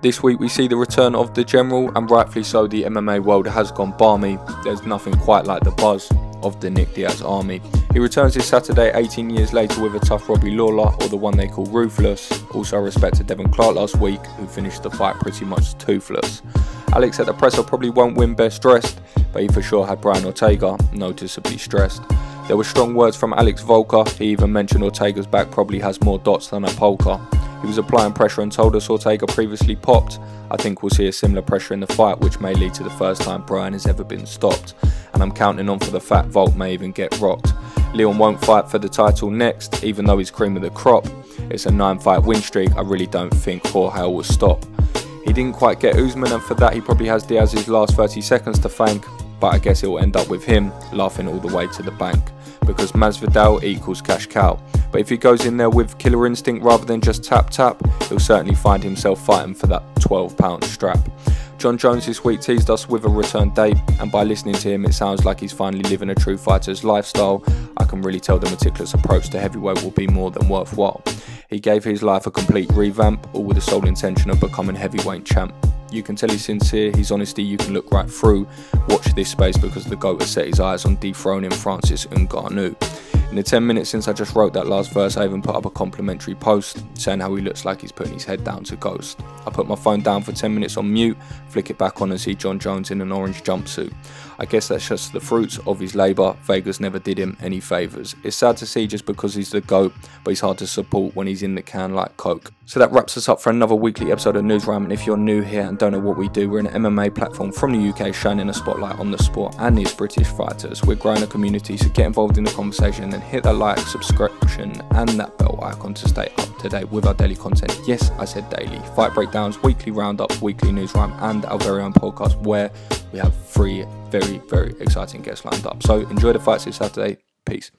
This week we see the return of the General, and rightfully so, the MMA world has gone balmy. There's nothing quite like the buzz of the Nick Diaz army. He returns this Saturday 18 years later with a tough Robbie Lawler, or the one they call Ruthless. Also respect to Devin Clark last week, who finished the fight pretty much toothless. Alex at the presser probably won't win best dressed, but he for sure had Brian Ortega noticeably stressed. There were strong words from Alex Volker, he even mentioned Ortega's back probably has more dots than a polka. He was applying pressure and told us Ortega previously popped. I think we'll see a similar pressure in the fight, which may lead to the first time Brian has ever been stopped. And I'm counting on for the fat Volt may even get rocked. Leon won't fight for the title next, even though he's cream of the crop. It's a nine fight win streak, I really don't think Jorge will stop. He didn't quite get Usman, and for that, he probably has Diaz's last 30 seconds to thank, but I guess it will end up with him laughing all the way to the bank because Masvidal equals cash cow. But if he goes in there with killer instinct rather than just tap tap, he'll certainly find himself fighting for that 12 pound strap. Jon Jones this week teased us with a return date, and by listening to him, it sounds like he's finally living a true fighter's lifestyle. I can really tell the meticulous approach to heavyweight will be more than worthwhile. He gave his life a complete revamp, all with the sole intention of becoming heavyweight champ. You can tell he's sincere, his honesty you can look right through. Watch this space because the GOAT has set his eyes on dethroning Francis Ngannou. In the 10 minutes since I just wrote that last verse, I even put up a complimentary post saying how he looks like he's putting his head down to ghost. I put my phone down for 10 minutes on mute, flick it back on and see Jon Jones in an orange jumpsuit. I guess that's just the fruits of his labour. Vegas never did him any favours. It's sad to see just because he's the GOAT, but he's hard to support when he's in the can like Coke. So that wraps us up for another weekly episode of Newsram. And if you're new here and don't know what we do, we're an MMA platform from the UK shining a spotlight on the sport and these British fighters. We're growing a community, so get involved in the conversation and hit that like, subscription, and that bell icon to stay up to date with our daily content. Yes, I said daily. Fight breakdowns, weekly roundup, weekly newsram, and our very own podcast where we have three very, very exciting guests lined up. So enjoy the fights this Saturday. Peace.